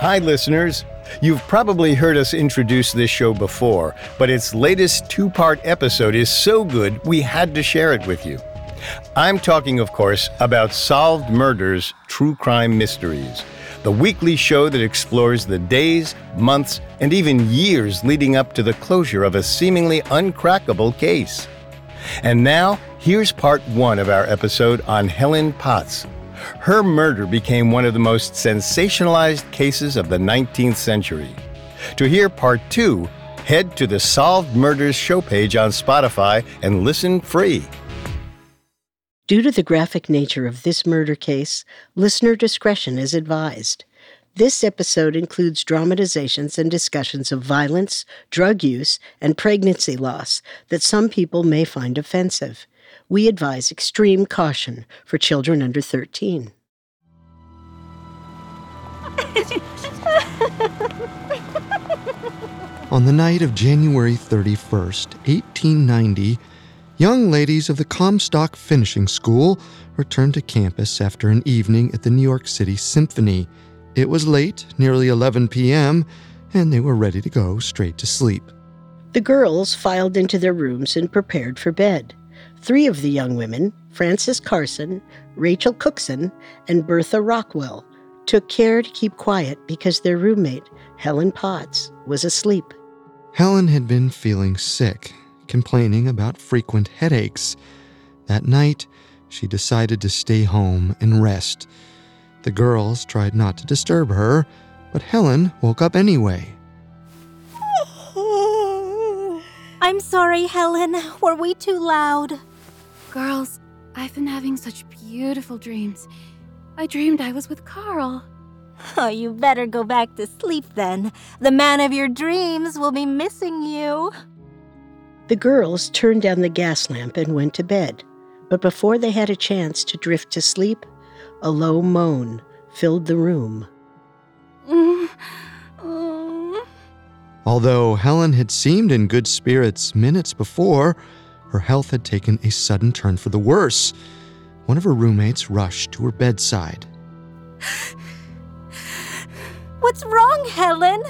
Hi, listeners. You've probably heard us introduce this show before, but its latest two part episode is so good we had to share it with you. I'm talking, of course, about Solved Murders True Crime Mysteries, the weekly show that explores the days, months, and even years leading up to the closure of a seemingly uncrackable case. And now, here's part one of our episode on Helen Potts, her murder became one of the most sensationalized cases of the 19th century. To hear part two, head to the Solved Murders show page on Spotify and listen free. Due to the graphic nature of this murder case, listener discretion is advised. This episode includes dramatizations and discussions of violence, drug use, and pregnancy loss that some people may find offensive we advise extreme caution for children under 13. On the night of January 31st, 1890, young ladies of the Comstock Finishing School returned to campus after an evening at the New York City Symphony. It was late, nearly 11 p.m., and they were ready to go straight to sleep. The girls filed into their rooms and prepared for bed. Three of the young women, Frances Carson, Rachel Cookson, and Bertha Rockwell, took care to keep quiet because their roommate, Helen Potts, was asleep. Helen had been feeling sick, complaining about frequent headaches. That night, she decided to stay home and rest. The girls tried not to disturb her, but Helen woke up anyway. I'm sorry, Helen. Were we too loud? Girls, I've been having such beautiful dreams. I dreamed I was with Carl. Oh, you better go back to sleep then. The man of your dreams will be missing you. The girls turned down the gas lamp and went to bed. But before they had a chance to drift to sleep, a low moan filled the room. Mm-hmm. Although Helen had seemed in good spirits minutes before, her health had taken a sudden turn for the worse. One of her roommates rushed to her bedside. What's wrong, Helen?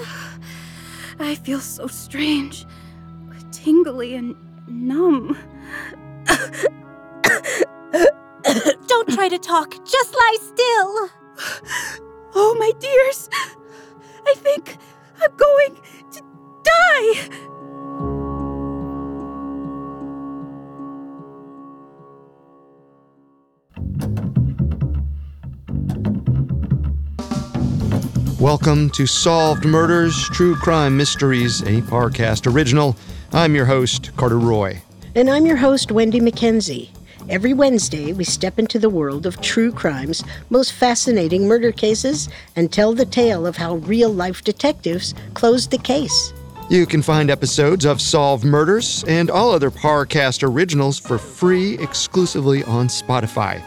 I feel so strange, tingly and numb. Don't try to talk, just lie still. Oh, my dears, I think I'm going to die. Welcome to Solved Murders, True Crime Mysteries, a Parcast original. I'm your host, Carter Roy. And I'm your host, Wendy McKenzie. Every Wednesday, we step into the world of true crime's most fascinating murder cases and tell the tale of how real life detectives closed the case. You can find episodes of Solved Murders and all other Parcast originals for free exclusively on Spotify.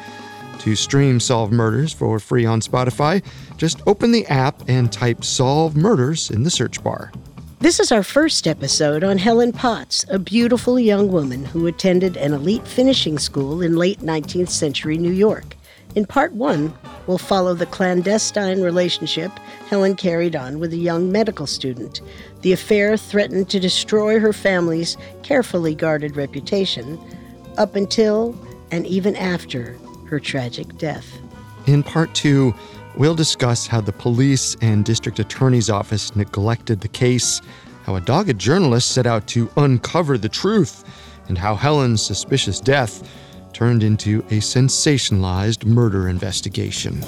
To stream Solve Murders for free on Spotify, just open the app and type Solve Murders in the search bar. This is our first episode on Helen Potts, a beautiful young woman who attended an elite finishing school in late 19th century New York. In part one, we'll follow the clandestine relationship Helen carried on with a young medical student. The affair threatened to destroy her family's carefully guarded reputation up until and even after her tragic death. In part two, we'll discuss how the police and district attorney's office neglected the case, how a dogged journalist set out to uncover the truth, and how Helen's suspicious death turned into a sensationalized murder investigation.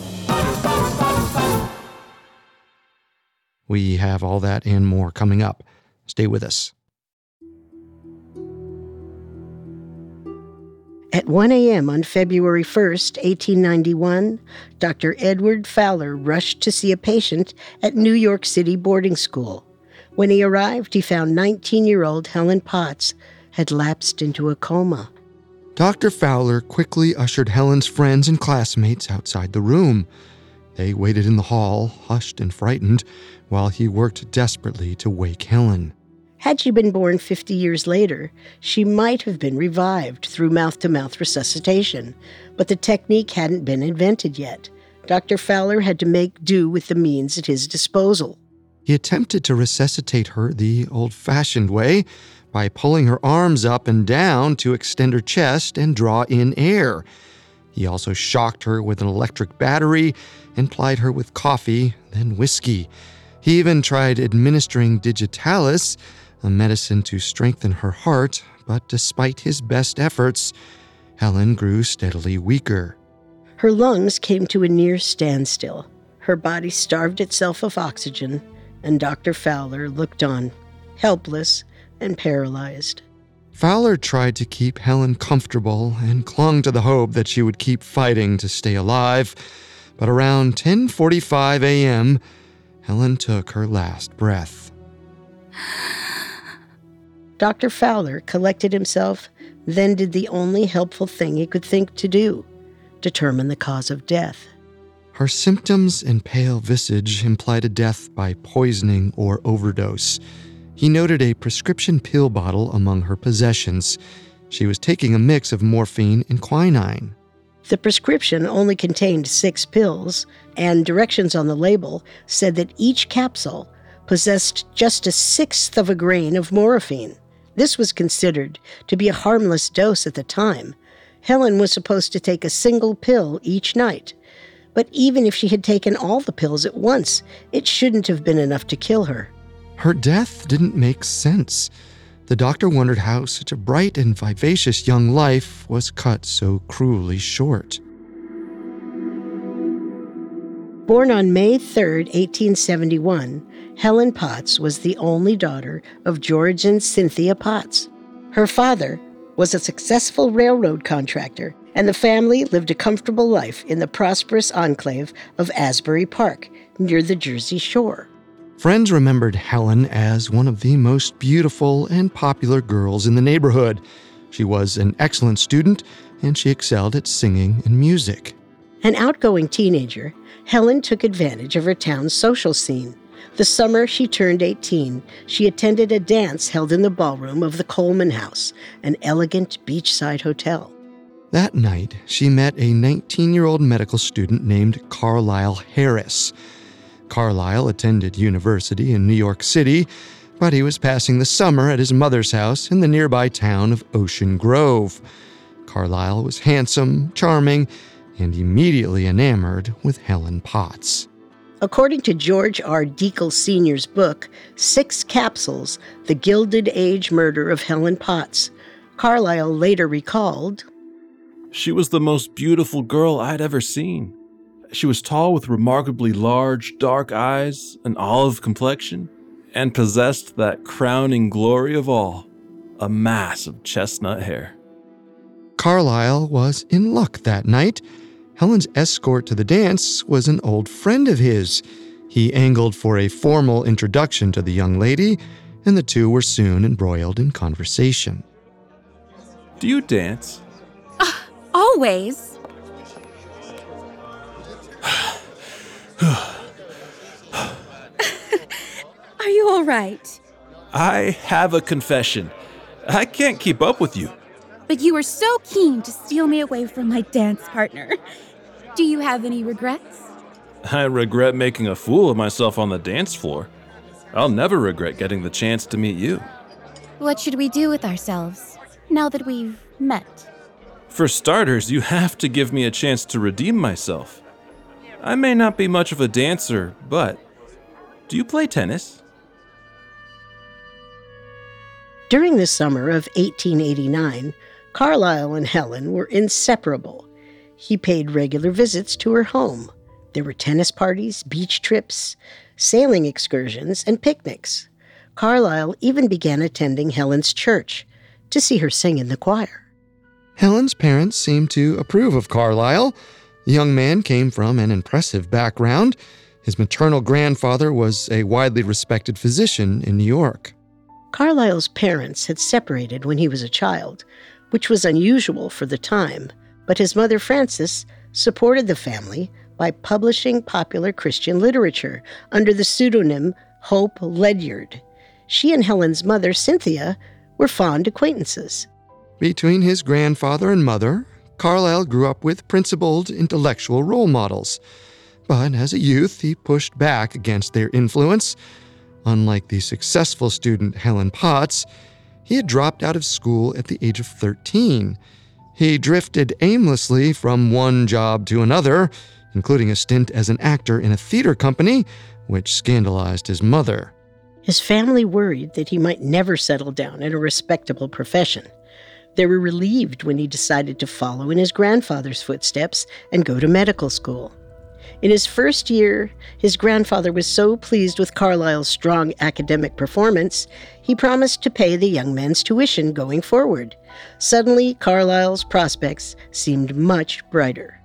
We have all that and more coming up. Stay with us. At 1 a.m. on February 1st, 1891, Dr. Edward Fowler rushed to see a patient at New York City boarding school. When he arrived, he found 19 year old Helen Potts had lapsed into a coma. Dr. Fowler quickly ushered Helen's friends and classmates outside the room. They waited in the hall, hushed and frightened, while he worked desperately to wake Helen. Had she been born 50 years later, she might have been revived through mouth to mouth resuscitation, but the technique hadn't been invented yet. Dr. Fowler had to make do with the means at his disposal. He attempted to resuscitate her the old fashioned way by pulling her arms up and down to extend her chest and draw in air. He also shocked her with an electric battery and plied her with coffee, then whiskey. He even tried administering digitalis, a medicine to strengthen her heart, but despite his best efforts, Helen grew steadily weaker. Her lungs came to a near standstill. Her body starved itself of oxygen, and Dr. Fowler looked on, helpless and paralyzed. Fowler tried to keep Helen comfortable and clung to the hope that she would keep fighting to stay alive. But around 10:45 a.m., Helen took her last breath. Dr. Fowler collected himself, then did the only helpful thing he could think to do determine the cause of death. Her symptoms and pale visage implied a death by poisoning or overdose. He noted a prescription pill bottle among her possessions. She was taking a mix of morphine and quinine. The prescription only contained six pills, and directions on the label said that each capsule possessed just a sixth of a grain of morphine. This was considered to be a harmless dose at the time. Helen was supposed to take a single pill each night. But even if she had taken all the pills at once, it shouldn't have been enough to kill her. Her death didn't make sense. The doctor wondered how such a bright and vivacious young life was cut so cruelly short. Born on May 3, 1871, Helen Potts was the only daughter of George and Cynthia Potts. Her father was a successful railroad contractor, and the family lived a comfortable life in the prosperous enclave of Asbury Park near the Jersey Shore. Friends remembered Helen as one of the most beautiful and popular girls in the neighborhood. She was an excellent student, and she excelled at singing and music. An outgoing teenager, Helen took advantage of her town's social scene. The summer she turned 18, she attended a dance held in the ballroom of the Coleman House, an elegant beachside hotel. That night, she met a 19 year old medical student named Carlyle Harris. Carlyle attended university in New York City, but he was passing the summer at his mother's house in the nearby town of Ocean Grove. Carlyle was handsome, charming, and immediately enamored with Helen Potts. According to George R. Dekle Sr.'s book, Six Capsules The Gilded Age Murder of Helen Potts, Carlyle later recalled She was the most beautiful girl I'd ever seen. She was tall with remarkably large, dark eyes, an olive complexion, and possessed that crowning glory of all a mass of chestnut hair. Carlyle was in luck that night. Helen's escort to the dance was an old friend of his. He angled for a formal introduction to the young lady, and the two were soon embroiled in conversation. Do you dance? Ah, always. Are you all right? I have a confession. I can't keep up with you. But you were so keen to steal me away from my dance partner. Do you have any regrets? I regret making a fool of myself on the dance floor. I'll never regret getting the chance to meet you. What should we do with ourselves now that we've met? For starters, you have to give me a chance to redeem myself. I may not be much of a dancer, but do you play tennis? During the summer of 1889, Carlyle and Helen were inseparable. He paid regular visits to her home. There were tennis parties, beach trips, sailing excursions, and picnics. Carlyle even began attending Helen's church to see her sing in the choir. Helen's parents seemed to approve of Carlyle. The young man came from an impressive background. His maternal grandfather was a widely respected physician in New York. Carlyle's parents had separated when he was a child, which was unusual for the time, but his mother Frances supported the family by publishing popular Christian literature under the pseudonym Hope Ledyard. She and Helen's mother, Cynthia, were fond acquaintances. Between his grandfather and mother, Carlyle grew up with principled intellectual role models. but as a youth, he pushed back against their influence. Unlike the successful student Helen Potts, he had dropped out of school at the age of 13. He drifted aimlessly from one job to another, including a stint as an actor in a theater company, which scandalized his mother. His family worried that he might never settle down in a respectable profession. They were relieved when he decided to follow in his grandfather's footsteps and go to medical school. In his first year, his grandfather was so pleased with Carlyle's strong academic performance, he promised to pay the young man's tuition going forward. Suddenly, Carlyle's prospects seemed much brighter.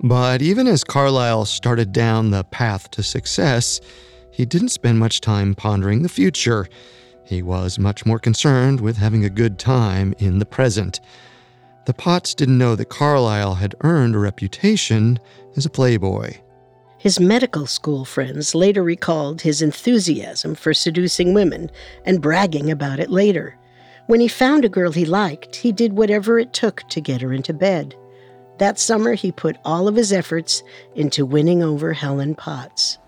But even as Carlyle started down the path to success, he didn't spend much time pondering the future. He was much more concerned with having a good time in the present. The Potts didn't know that Carlyle had earned a reputation as a playboy. His medical school friends later recalled his enthusiasm for seducing women and bragging about it later. When he found a girl he liked, he did whatever it took to get her into bed. That summer, he put all of his efforts into winning over Helen Potts.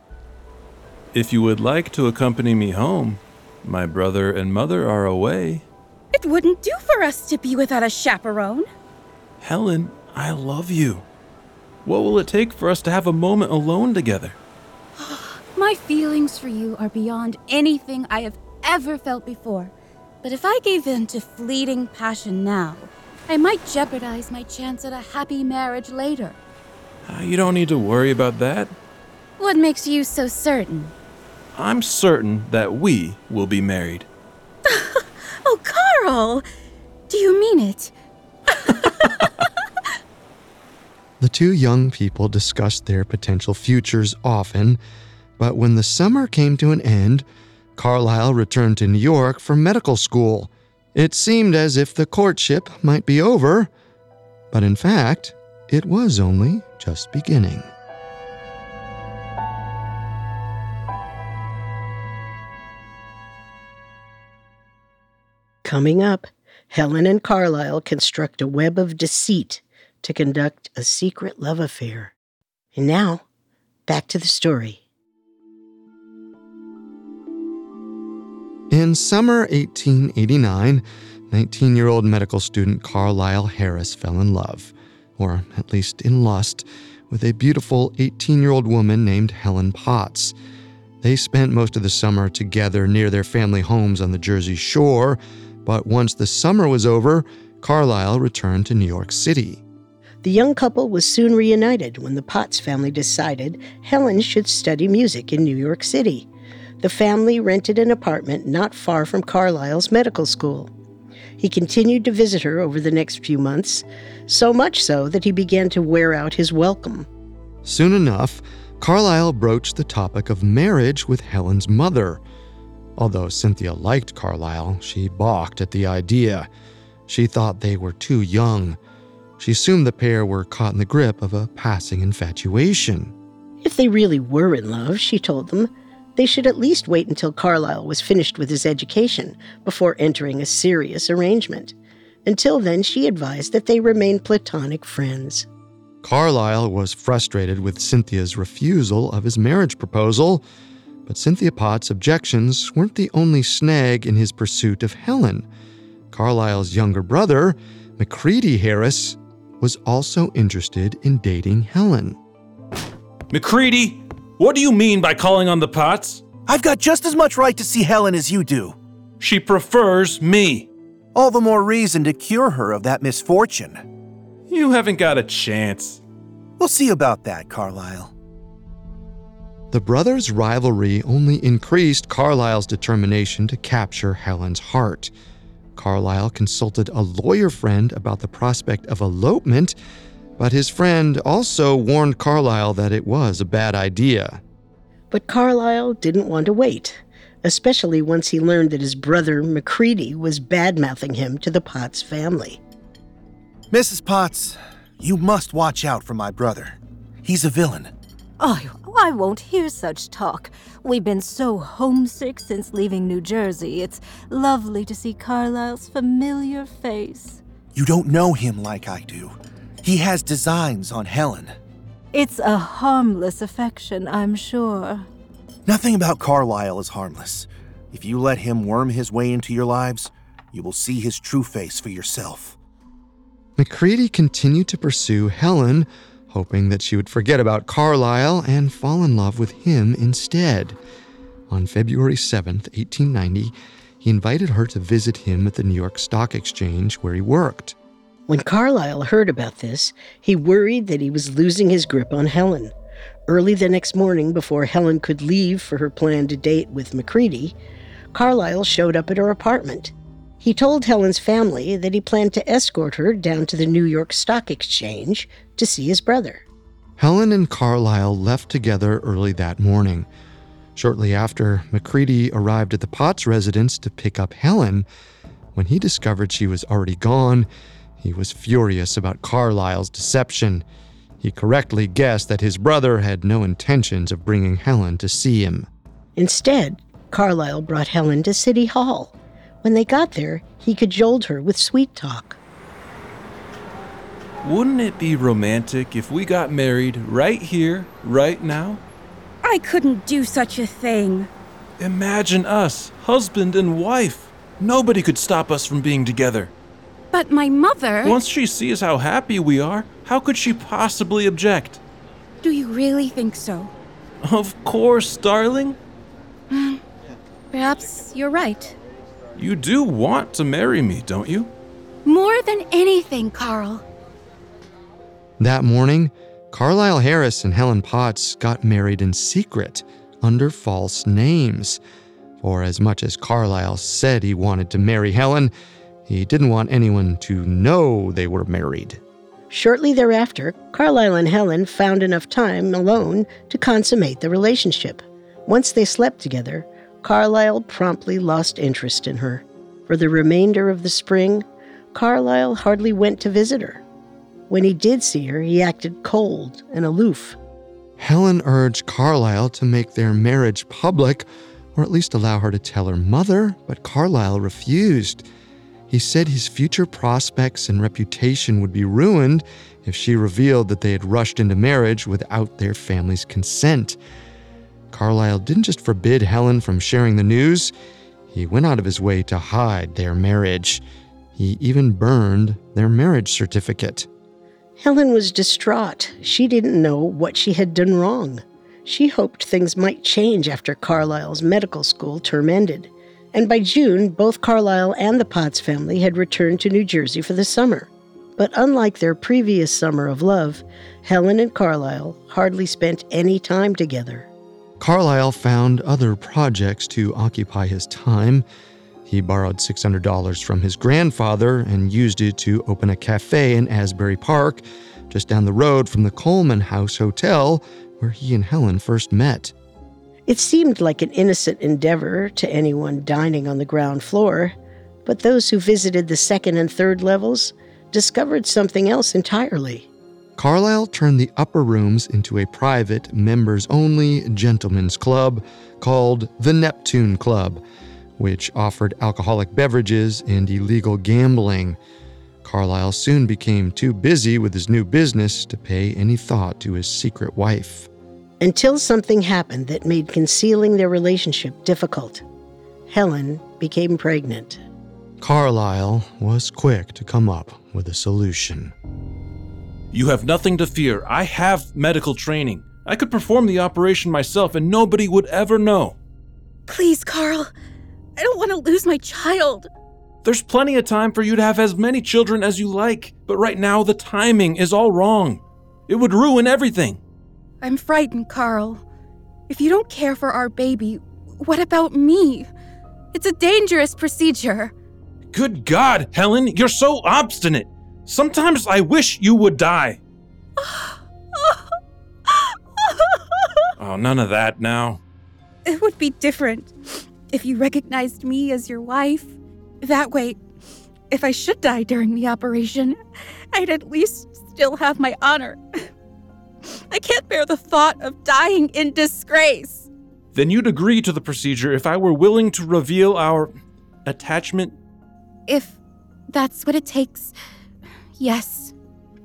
If you would like to accompany me home, my brother and mother are away. It wouldn't do for us to be without a chaperone. Helen, I love you. What will it take for us to have a moment alone together? My feelings for you are beyond anything I have ever felt before. But if I gave in to fleeting passion now, I might jeopardize my chance at a happy marriage later. Uh, you don't need to worry about that. What makes you so certain? I'm certain that we will be married. Oh, Carl! Do you mean it? The two young people discussed their potential futures often, but when the summer came to an end, Carlyle returned to New York for medical school. It seemed as if the courtship might be over, but in fact, it was only just beginning. Coming up, Helen and Carlyle construct a web of deceit to conduct a secret love affair. And now, back to the story. In summer 1889, 19 year old medical student Carlyle Harris fell in love, or at least in lust, with a beautiful 18 year old woman named Helen Potts. They spent most of the summer together near their family homes on the Jersey Shore, but once the summer was over, Carlyle returned to New York City. The young couple was soon reunited when the Potts family decided Helen should study music in New York City. The family rented an apartment not far from Carlyle's medical school. He continued to visit her over the next few months, so much so that he began to wear out his welcome. Soon enough, Carlyle broached the topic of marriage with Helen's mother. Although Cynthia liked Carlyle, she balked at the idea. She thought they were too young. She assumed the pair were caught in the grip of a passing infatuation. If they really were in love, she told them, they should at least wait until Carlyle was finished with his education before entering a serious arrangement. Until then, she advised that they remain platonic friends. Carlyle was frustrated with Cynthia's refusal of his marriage proposal, but Cynthia Potts' objections weren't the only snag in his pursuit of Helen. Carlyle's younger brother, McCready Harris, was also interested in dating Helen. McCready, what do you mean by calling on the Potts? I've got just as much right to see Helen as you do. She prefers me. All the more reason to cure her of that misfortune. You haven't got a chance. We'll see about that, Carlyle. The brothers' rivalry only increased Carlyle's determination to capture Helen's heart. Carlyle consulted a lawyer friend about the prospect of elopement, but his friend also warned Carlyle that it was a bad idea. But Carlyle didn't want to wait, especially once he learned that his brother McCready was bad mouthing him to the Potts family. Mrs. Potts, you must watch out for my brother. He's a villain. Oh, I won't hear such talk. We've been so homesick since leaving New Jersey. It's lovely to see Carlyle's familiar face. You don't know him like I do. He has designs on Helen. It's a harmless affection, I'm sure. Nothing about Carlyle is harmless. If you let him worm his way into your lives, you will see his true face for yourself. McCready continued to pursue Helen, hoping that she would forget about Carlyle and fall in love with him instead. On February 7th, 1890, he invited her to visit him at the New York Stock Exchange where he worked. When Carlyle heard about this, he worried that he was losing his grip on Helen. Early the next morning, before Helen could leave for her planned date with McCready, Carlyle showed up at her apartment. He told Helen's family that he planned to escort her down to the New York Stock Exchange to see his brother. Helen and Carlyle left together early that morning. Shortly after, McCready arrived at the Potts residence to pick up Helen. When he discovered she was already gone, he was furious about Carlyle's deception. He correctly guessed that his brother had no intentions of bringing Helen to see him. Instead, Carlyle brought Helen to City Hall. When they got there, he cajoled her with sweet talk. Wouldn't it be romantic if we got married right here, right now? I couldn't do such a thing. Imagine us, husband and wife. Nobody could stop us from being together. But my mother. Once she sees how happy we are, how could she possibly object? Do you really think so? Of course, darling. Hmm. Perhaps you're right. You do want to marry me, don't you? More than anything, Carl. That morning, Carlyle Harris and Helen Potts got married in secret under false names. For as much as Carlyle said he wanted to marry Helen, he didn't want anyone to know they were married. Shortly thereafter, Carlyle and Helen found enough time alone to consummate the relationship. Once they slept together, Carlyle promptly lost interest in her. For the remainder of the spring, Carlyle hardly went to visit her. When he did see her, he acted cold and aloof. Helen urged Carlyle to make their marriage public, or at least allow her to tell her mother, but Carlyle refused. He said his future prospects and reputation would be ruined if she revealed that they had rushed into marriage without their family's consent. Carlyle didn't just forbid Helen from sharing the news, he went out of his way to hide their marriage. He even burned their marriage certificate. Helen was distraught. She didn't know what she had done wrong. She hoped things might change after Carlyle's medical school term ended. And by June, both Carlyle and the Potts family had returned to New Jersey for the summer. But unlike their previous summer of love, Helen and Carlyle hardly spent any time together. Carlyle found other projects to occupy his time. He borrowed $600 from his grandfather and used it to open a cafe in Asbury Park, just down the road from the Coleman House Hotel, where he and Helen first met. It seemed like an innocent endeavor to anyone dining on the ground floor, but those who visited the second and third levels discovered something else entirely. Carlyle turned the upper rooms into a private, members only gentlemen's club called the Neptune Club, which offered alcoholic beverages and illegal gambling. Carlyle soon became too busy with his new business to pay any thought to his secret wife. Until something happened that made concealing their relationship difficult. Helen became pregnant. Carlyle was quick to come up with a solution. You have nothing to fear. I have medical training. I could perform the operation myself and nobody would ever know. Please, Carl. I don't want to lose my child. There's plenty of time for you to have as many children as you like, but right now the timing is all wrong. It would ruin everything. I'm frightened, Carl. If you don't care for our baby, what about me? It's a dangerous procedure. Good God, Helen, you're so obstinate. Sometimes I wish you would die. oh, none of that now. It would be different if you recognized me as your wife. That way, if I should die during the operation, I'd at least still have my honor. I can't bear the thought of dying in disgrace. Then you'd agree to the procedure if I were willing to reveal our attachment? If that's what it takes, yes.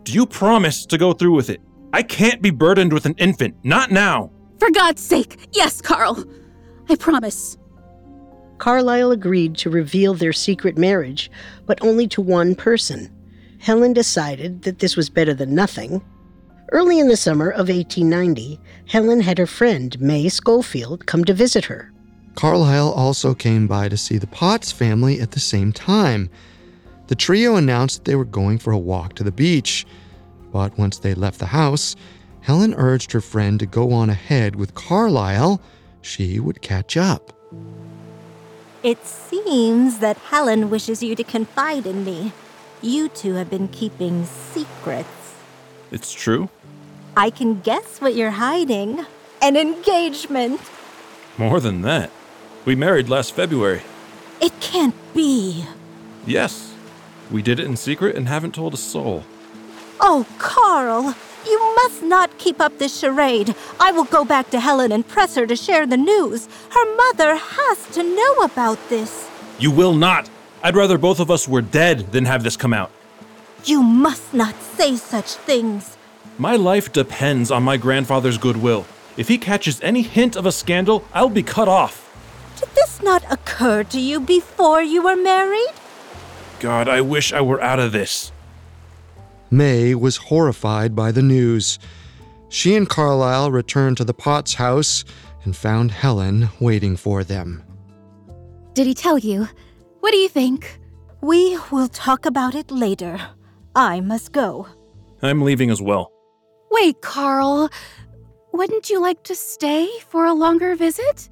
Do you promise to go through with it? I can't be burdened with an infant. Not now. For God's sake, yes, Carl. I promise. Carlyle agreed to reveal their secret marriage, but only to one person. Helen decided that this was better than nothing. Early in the summer of 1890, Helen had her friend May Schofield come to visit her. Carlyle also came by to see the Potts family at the same time. The trio announced that they were going for a walk to the beach. But once they left the house, Helen urged her friend to go on ahead with Carlyle. She would catch up. It seems that Helen wishes you to confide in me. You two have been keeping secrets. It's true. I can guess what you're hiding an engagement. More than that. We married last February. It can't be. Yes. We did it in secret and haven't told a soul. Oh, Carl, you must not keep up this charade. I will go back to Helen and press her to share the news. Her mother has to know about this. You will not. I'd rather both of us were dead than have this come out. You must not say such things. My life depends on my grandfather's goodwill. If he catches any hint of a scandal, I'll be cut off. Did this not occur to you before you were married? God, I wish I were out of this. May was horrified by the news. She and Carlyle returned to the Potts house and found Helen waiting for them. Did he tell you? What do you think? We will talk about it later. I must go. I'm leaving as well. Wait, Carl. Wouldn't you like to stay for a longer visit?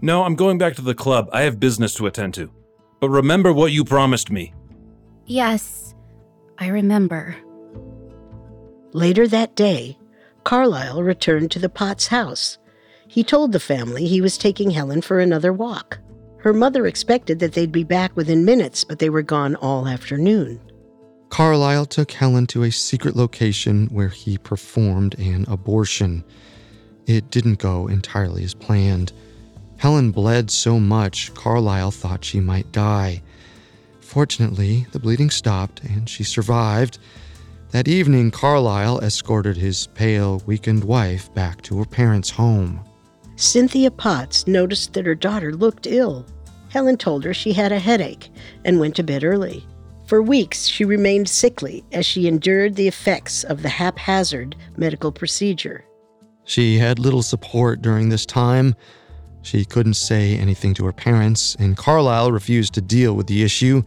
No, I'm going back to the club. I have business to attend to. But remember what you promised me. Yes, I remember. Later that day, Carlyle returned to the Potts house. He told the family he was taking Helen for another walk. Her mother expected that they'd be back within minutes, but they were gone all afternoon. Carlyle took Helen to a secret location where he performed an abortion. It didn't go entirely as planned. Helen bled so much, Carlyle thought she might die. Fortunately, the bleeding stopped and she survived. That evening, Carlyle escorted his pale, weakened wife back to her parents' home. Cynthia Potts noticed that her daughter looked ill. Helen told her she had a headache and went to bed early. For weeks, she remained sickly as she endured the effects of the haphazard medical procedure. She had little support during this time. She couldn't say anything to her parents, and Carlyle refused to deal with the issue.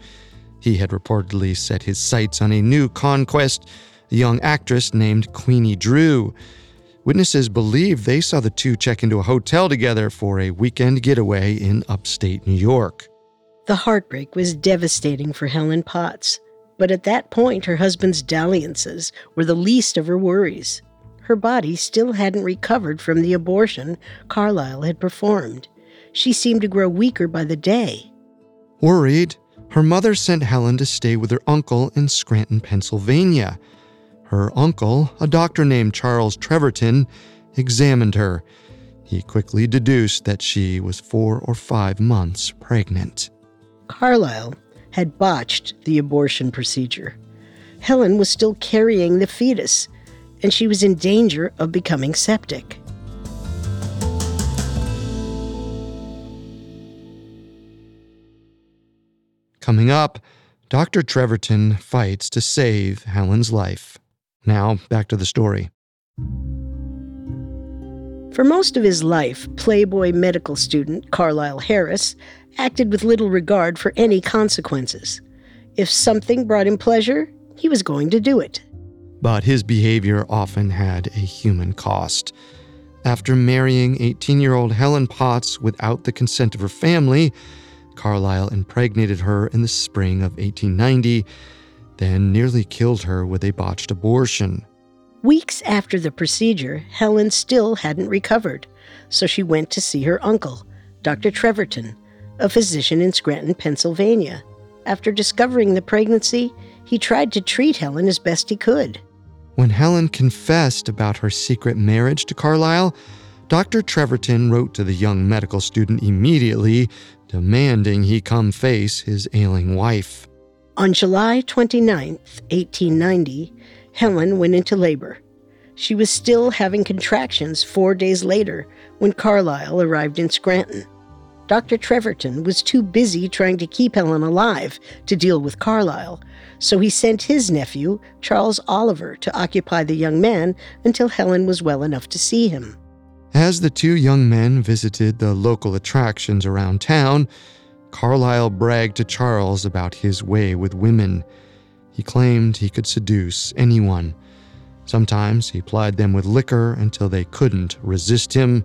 He had reportedly set his sights on a new conquest, a young actress named Queenie Drew. Witnesses believe they saw the two check into a hotel together for a weekend getaway in upstate New York. The heartbreak was devastating for Helen Potts, but at that point, her husband's dalliances were the least of her worries. Her body still hadn't recovered from the abortion Carlyle had performed. She seemed to grow weaker by the day. Worried, her mother sent Helen to stay with her uncle in Scranton, Pennsylvania. Her uncle, a doctor named Charles Treverton, examined her. He quickly deduced that she was four or five months pregnant. Carlyle had botched the abortion procedure. Helen was still carrying the fetus, and she was in danger of becoming septic. Coming up, Dr. Treverton fights to save Helen's life. Now, back to the story. For most of his life, Playboy medical student Carlyle Harris acted with little regard for any consequences. If something brought him pleasure, he was going to do it. But his behavior often had a human cost. After marrying 18 year old Helen Potts without the consent of her family, Carlyle impregnated her in the spring of 1890, then nearly killed her with a botched abortion. Weeks after the procedure, Helen still hadn't recovered, so she went to see her uncle, Dr. Treverton, a physician in Scranton, Pennsylvania. After discovering the pregnancy, he tried to treat Helen as best he could. When Helen confessed about her secret marriage to Carlyle, Dr. Treverton wrote to the young medical student immediately, demanding he come face his ailing wife. On July 29, 1890, Helen went into labor. She was still having contractions four days later when Carlyle arrived in Scranton. Dr. Treverton was too busy trying to keep Helen alive to deal with Carlyle, so he sent his nephew, Charles Oliver, to occupy the young man until Helen was well enough to see him. As the two young men visited the local attractions around town, Carlyle bragged to Charles about his way with women. He claimed he could seduce anyone. Sometimes he plied them with liquor until they couldn't resist him.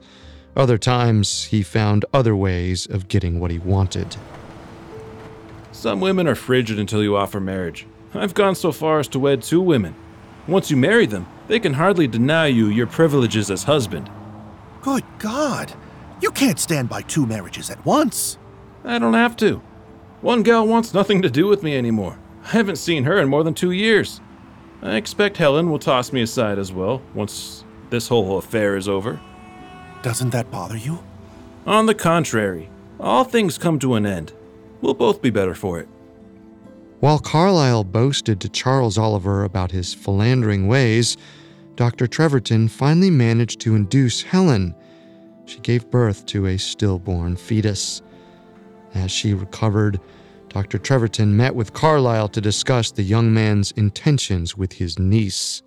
Other times, he found other ways of getting what he wanted. Some women are frigid until you offer marriage. I've gone so far as to wed two women. Once you marry them, they can hardly deny you your privileges as husband. Good God! You can't stand by two marriages at once. I don't have to. One gal wants nothing to do with me anymore. I haven't seen her in more than two years. I expect Helen will toss me aside as well once this whole affair is over. Doesn't that bother you? On the contrary, all things come to an end. We'll both be better for it. While Carlyle boasted to Charles Oliver about his philandering ways, Dr. Treverton finally managed to induce Helen. She gave birth to a stillborn fetus. As she recovered, Dr. Treverton met with Carlyle to discuss the young man's intentions with his niece.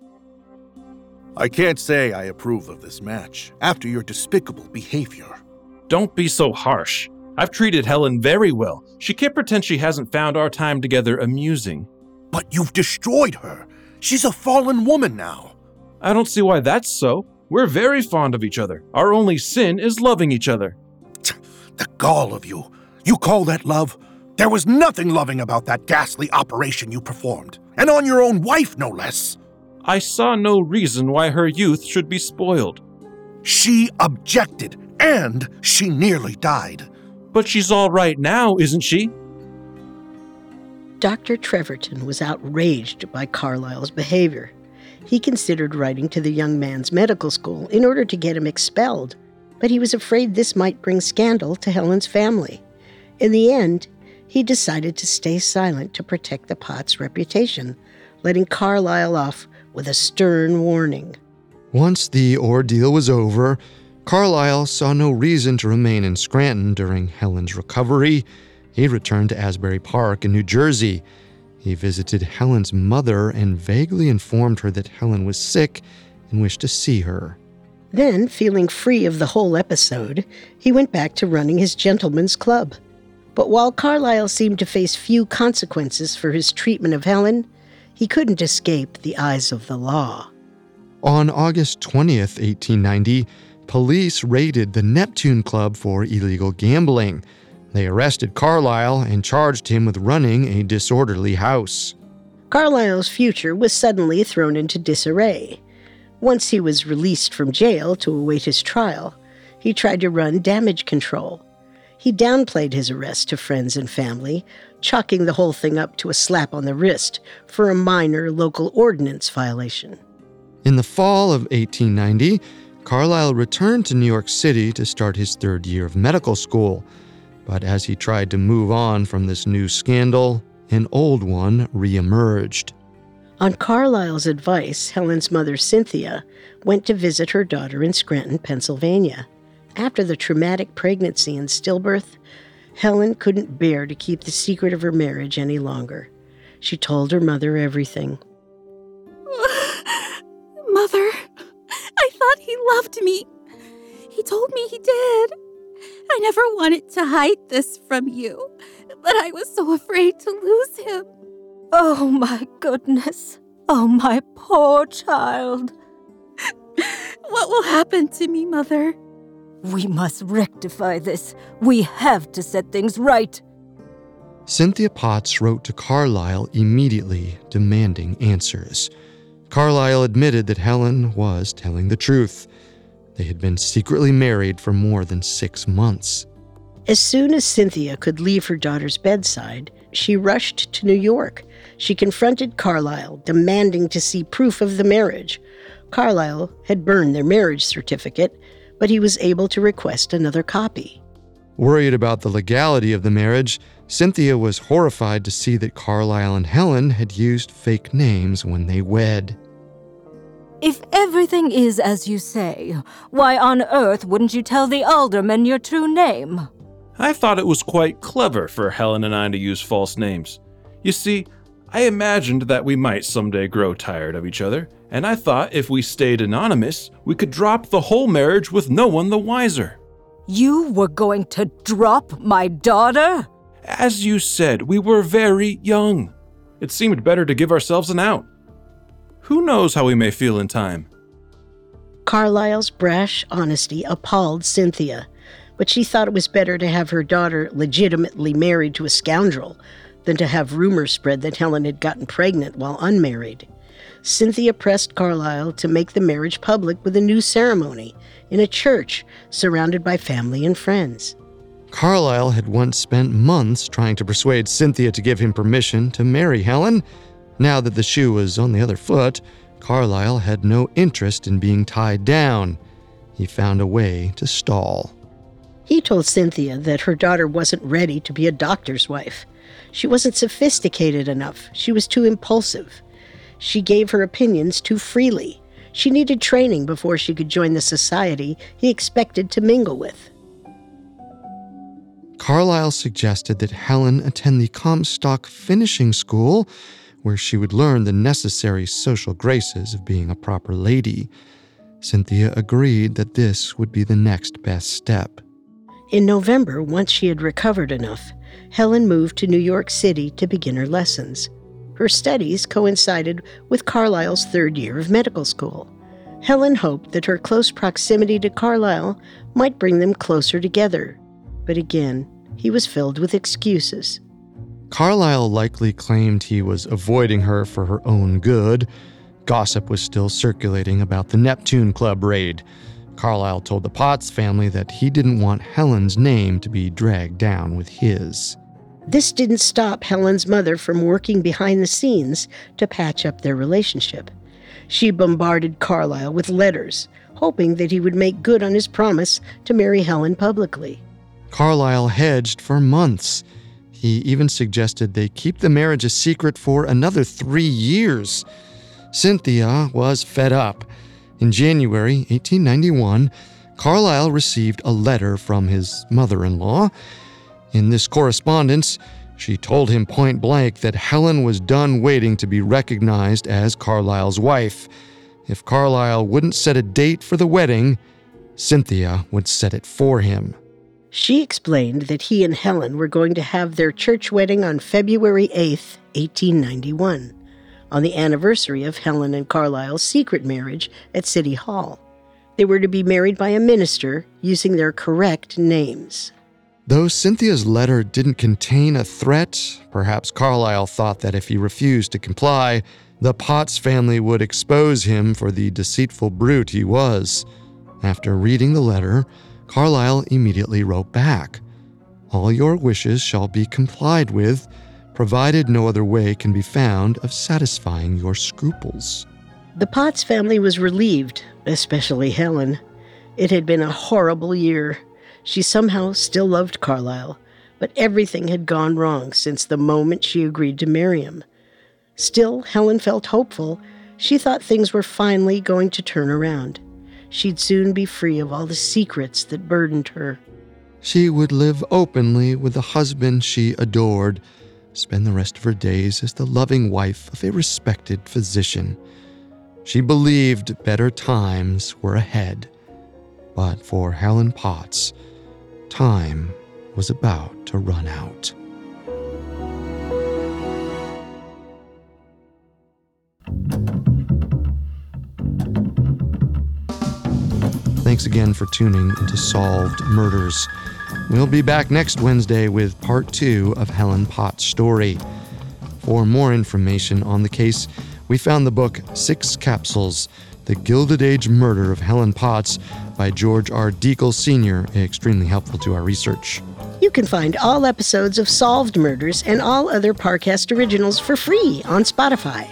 I can't say I approve of this match after your despicable behavior. Don't be so harsh. I've treated Helen very well. She can't pretend she hasn't found our time together amusing. But you've destroyed her. She's a fallen woman now. I don't see why that's so. We're very fond of each other. Our only sin is loving each other. The gall of you. You call that love? There was nothing loving about that ghastly operation you performed, and on your own wife, no less. I saw no reason why her youth should be spoiled. She objected, and she nearly died. But she's all right now, isn't she? Dr. Treverton was outraged by Carlyle's behavior. He considered writing to the young man's medical school in order to get him expelled, but he was afraid this might bring scandal to Helen's family. In the end, he decided to stay silent to protect the Potts' reputation, letting Carlyle off with a stern warning. Once the ordeal was over, Carlyle saw no reason to remain in Scranton during Helen's recovery. He returned to Asbury Park in New Jersey. He visited Helen's mother and vaguely informed her that Helen was sick and wished to see her. Then, feeling free of the whole episode, he went back to running his gentleman's club. But while Carlyle seemed to face few consequences for his treatment of Helen, he couldn't escape the eyes of the law. On August 20th, 1890, police raided the Neptune Club for illegal gambling. They arrested Carlyle and charged him with running a disorderly house. Carlyle's future was suddenly thrown into disarray. Once he was released from jail to await his trial, he tried to run damage control. He downplayed his arrest to friends and family, chalking the whole thing up to a slap on the wrist for a minor local ordinance violation. In the fall of 1890, Carlyle returned to New York City to start his third year of medical school. But as he tried to move on from this new scandal, an old one reemerged. On Carlyle's advice, Helen's mother, Cynthia, went to visit her daughter in Scranton, Pennsylvania. After the traumatic pregnancy and stillbirth, Helen couldn't bear to keep the secret of her marriage any longer. She told her mother everything. Mother, I thought he loved me. He told me he did. I never wanted to hide this from you, but I was so afraid to lose him. Oh my goodness. Oh, my poor child. what will happen to me, Mother? We must rectify this. We have to set things right. Cynthia Potts wrote to Carlyle immediately, demanding answers. Carlyle admitted that Helen was telling the truth. They had been secretly married for more than six months. As soon as Cynthia could leave her daughter's bedside, she rushed to New York. She confronted Carlyle, demanding to see proof of the marriage. Carlyle had burned their marriage certificate, but he was able to request another copy. Worried about the legality of the marriage, Cynthia was horrified to see that Carlyle and Helen had used fake names when they wed. If everything is as you say, why on earth wouldn't you tell the alderman your true name? I thought it was quite clever for Helen and I to use false names. You see, I imagined that we might someday grow tired of each other, and I thought if we stayed anonymous, we could drop the whole marriage with no one the wiser. You were going to drop my daughter? As you said, we were very young. It seemed better to give ourselves an out. Who knows how we may feel in time? Carlyle's brash honesty appalled Cynthia, but she thought it was better to have her daughter legitimately married to a scoundrel than to have rumors spread that Helen had gotten pregnant while unmarried. Cynthia pressed Carlyle to make the marriage public with a new ceremony in a church surrounded by family and friends. Carlyle had once spent months trying to persuade Cynthia to give him permission to marry Helen. Now that the shoe was on the other foot, Carlyle had no interest in being tied down. He found a way to stall. He told Cynthia that her daughter wasn't ready to be a doctor's wife. She wasn't sophisticated enough. She was too impulsive. She gave her opinions too freely. She needed training before she could join the society he expected to mingle with. Carlyle suggested that Helen attend the Comstock Finishing School, where she would learn the necessary social graces of being a proper lady. Cynthia agreed that this would be the next best step. In November, once she had recovered enough, Helen moved to New York City to begin her lessons. Her studies coincided with Carlyle's third year of medical school. Helen hoped that her close proximity to Carlyle might bring them closer together. But again, he was filled with excuses. Carlyle likely claimed he was avoiding her for her own good. Gossip was still circulating about the Neptune Club raid. Carlyle told the Potts family that he didn't want Helen's name to be dragged down with his. This didn't stop Helen's mother from working behind the scenes to patch up their relationship. She bombarded Carlyle with letters, hoping that he would make good on his promise to marry Helen publicly. Carlyle hedged for months. He even suggested they keep the marriage a secret for another three years. Cynthia was fed up. In January 1891, Carlyle received a letter from his mother in law. In this correspondence, she told him point blank that Helen was done waiting to be recognized as Carlyle's wife. If Carlyle wouldn't set a date for the wedding, Cynthia would set it for him. She explained that he and Helen were going to have their church wedding on February 8th, 1891, on the anniversary of Helen and Carlyle's secret marriage at City Hall. They were to be married by a minister using their correct names. Though Cynthia's letter didn't contain a threat, perhaps Carlyle thought that if he refused to comply, the Potts family would expose him for the deceitful brute he was. After reading the letter, Carlyle immediately wrote back All your wishes shall be complied with, provided no other way can be found of satisfying your scruples. The Potts family was relieved, especially Helen. It had been a horrible year. She somehow still loved Carlyle, but everything had gone wrong since the moment she agreed to marry him. Still, Helen felt hopeful. She thought things were finally going to turn around. She'd soon be free of all the secrets that burdened her. She would live openly with the husband she adored, spend the rest of her days as the loving wife of a respected physician. She believed better times were ahead. But for Helen Potts, time was about to run out. Thanks again for tuning into Solved Murders. We'll be back next Wednesday with part two of Helen Potts' story. For more information on the case, we found the book Six Capsules The Gilded Age Murder of Helen Potts by George R. Dekle Sr., extremely helpful to our research. You can find all episodes of Solved Murders and all other Parcast originals for free on Spotify.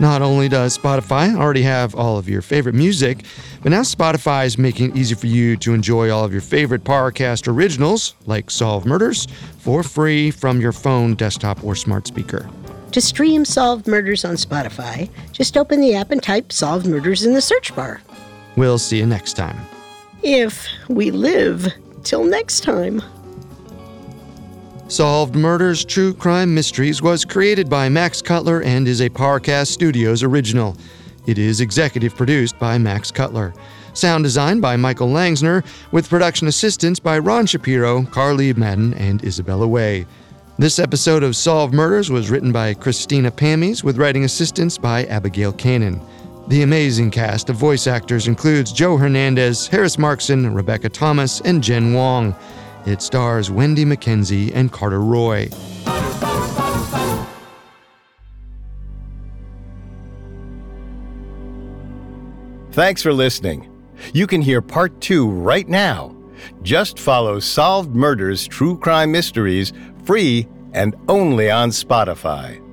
Not only does Spotify already have all of your favorite music, but now Spotify is making it easy for you to enjoy all of your favorite Parcast originals, like Solved Murders, for free from your phone, desktop, or smart speaker. To stream Solved Murders on Spotify, just open the app and type Solved Murders in the search bar. We'll see you next time. If we live till next time. Solved Murders True Crime Mysteries was created by Max Cutler and is a Parcast Studios original. It is executive produced by Max Cutler. Sound design by Michael Langsner, with production assistance by Ron Shapiro, Carly Madden, and Isabella Way. This episode of Solved Murders was written by Christina Pammies, with writing assistance by Abigail Cannon. The amazing cast of voice actors includes Joe Hernandez, Harris Markson, Rebecca Thomas, and Jen Wong. It stars Wendy McKenzie and Carter Roy. Thanks for listening. You can hear part two right now. Just follow Solved Murders True Crime Mysteries free and only on Spotify.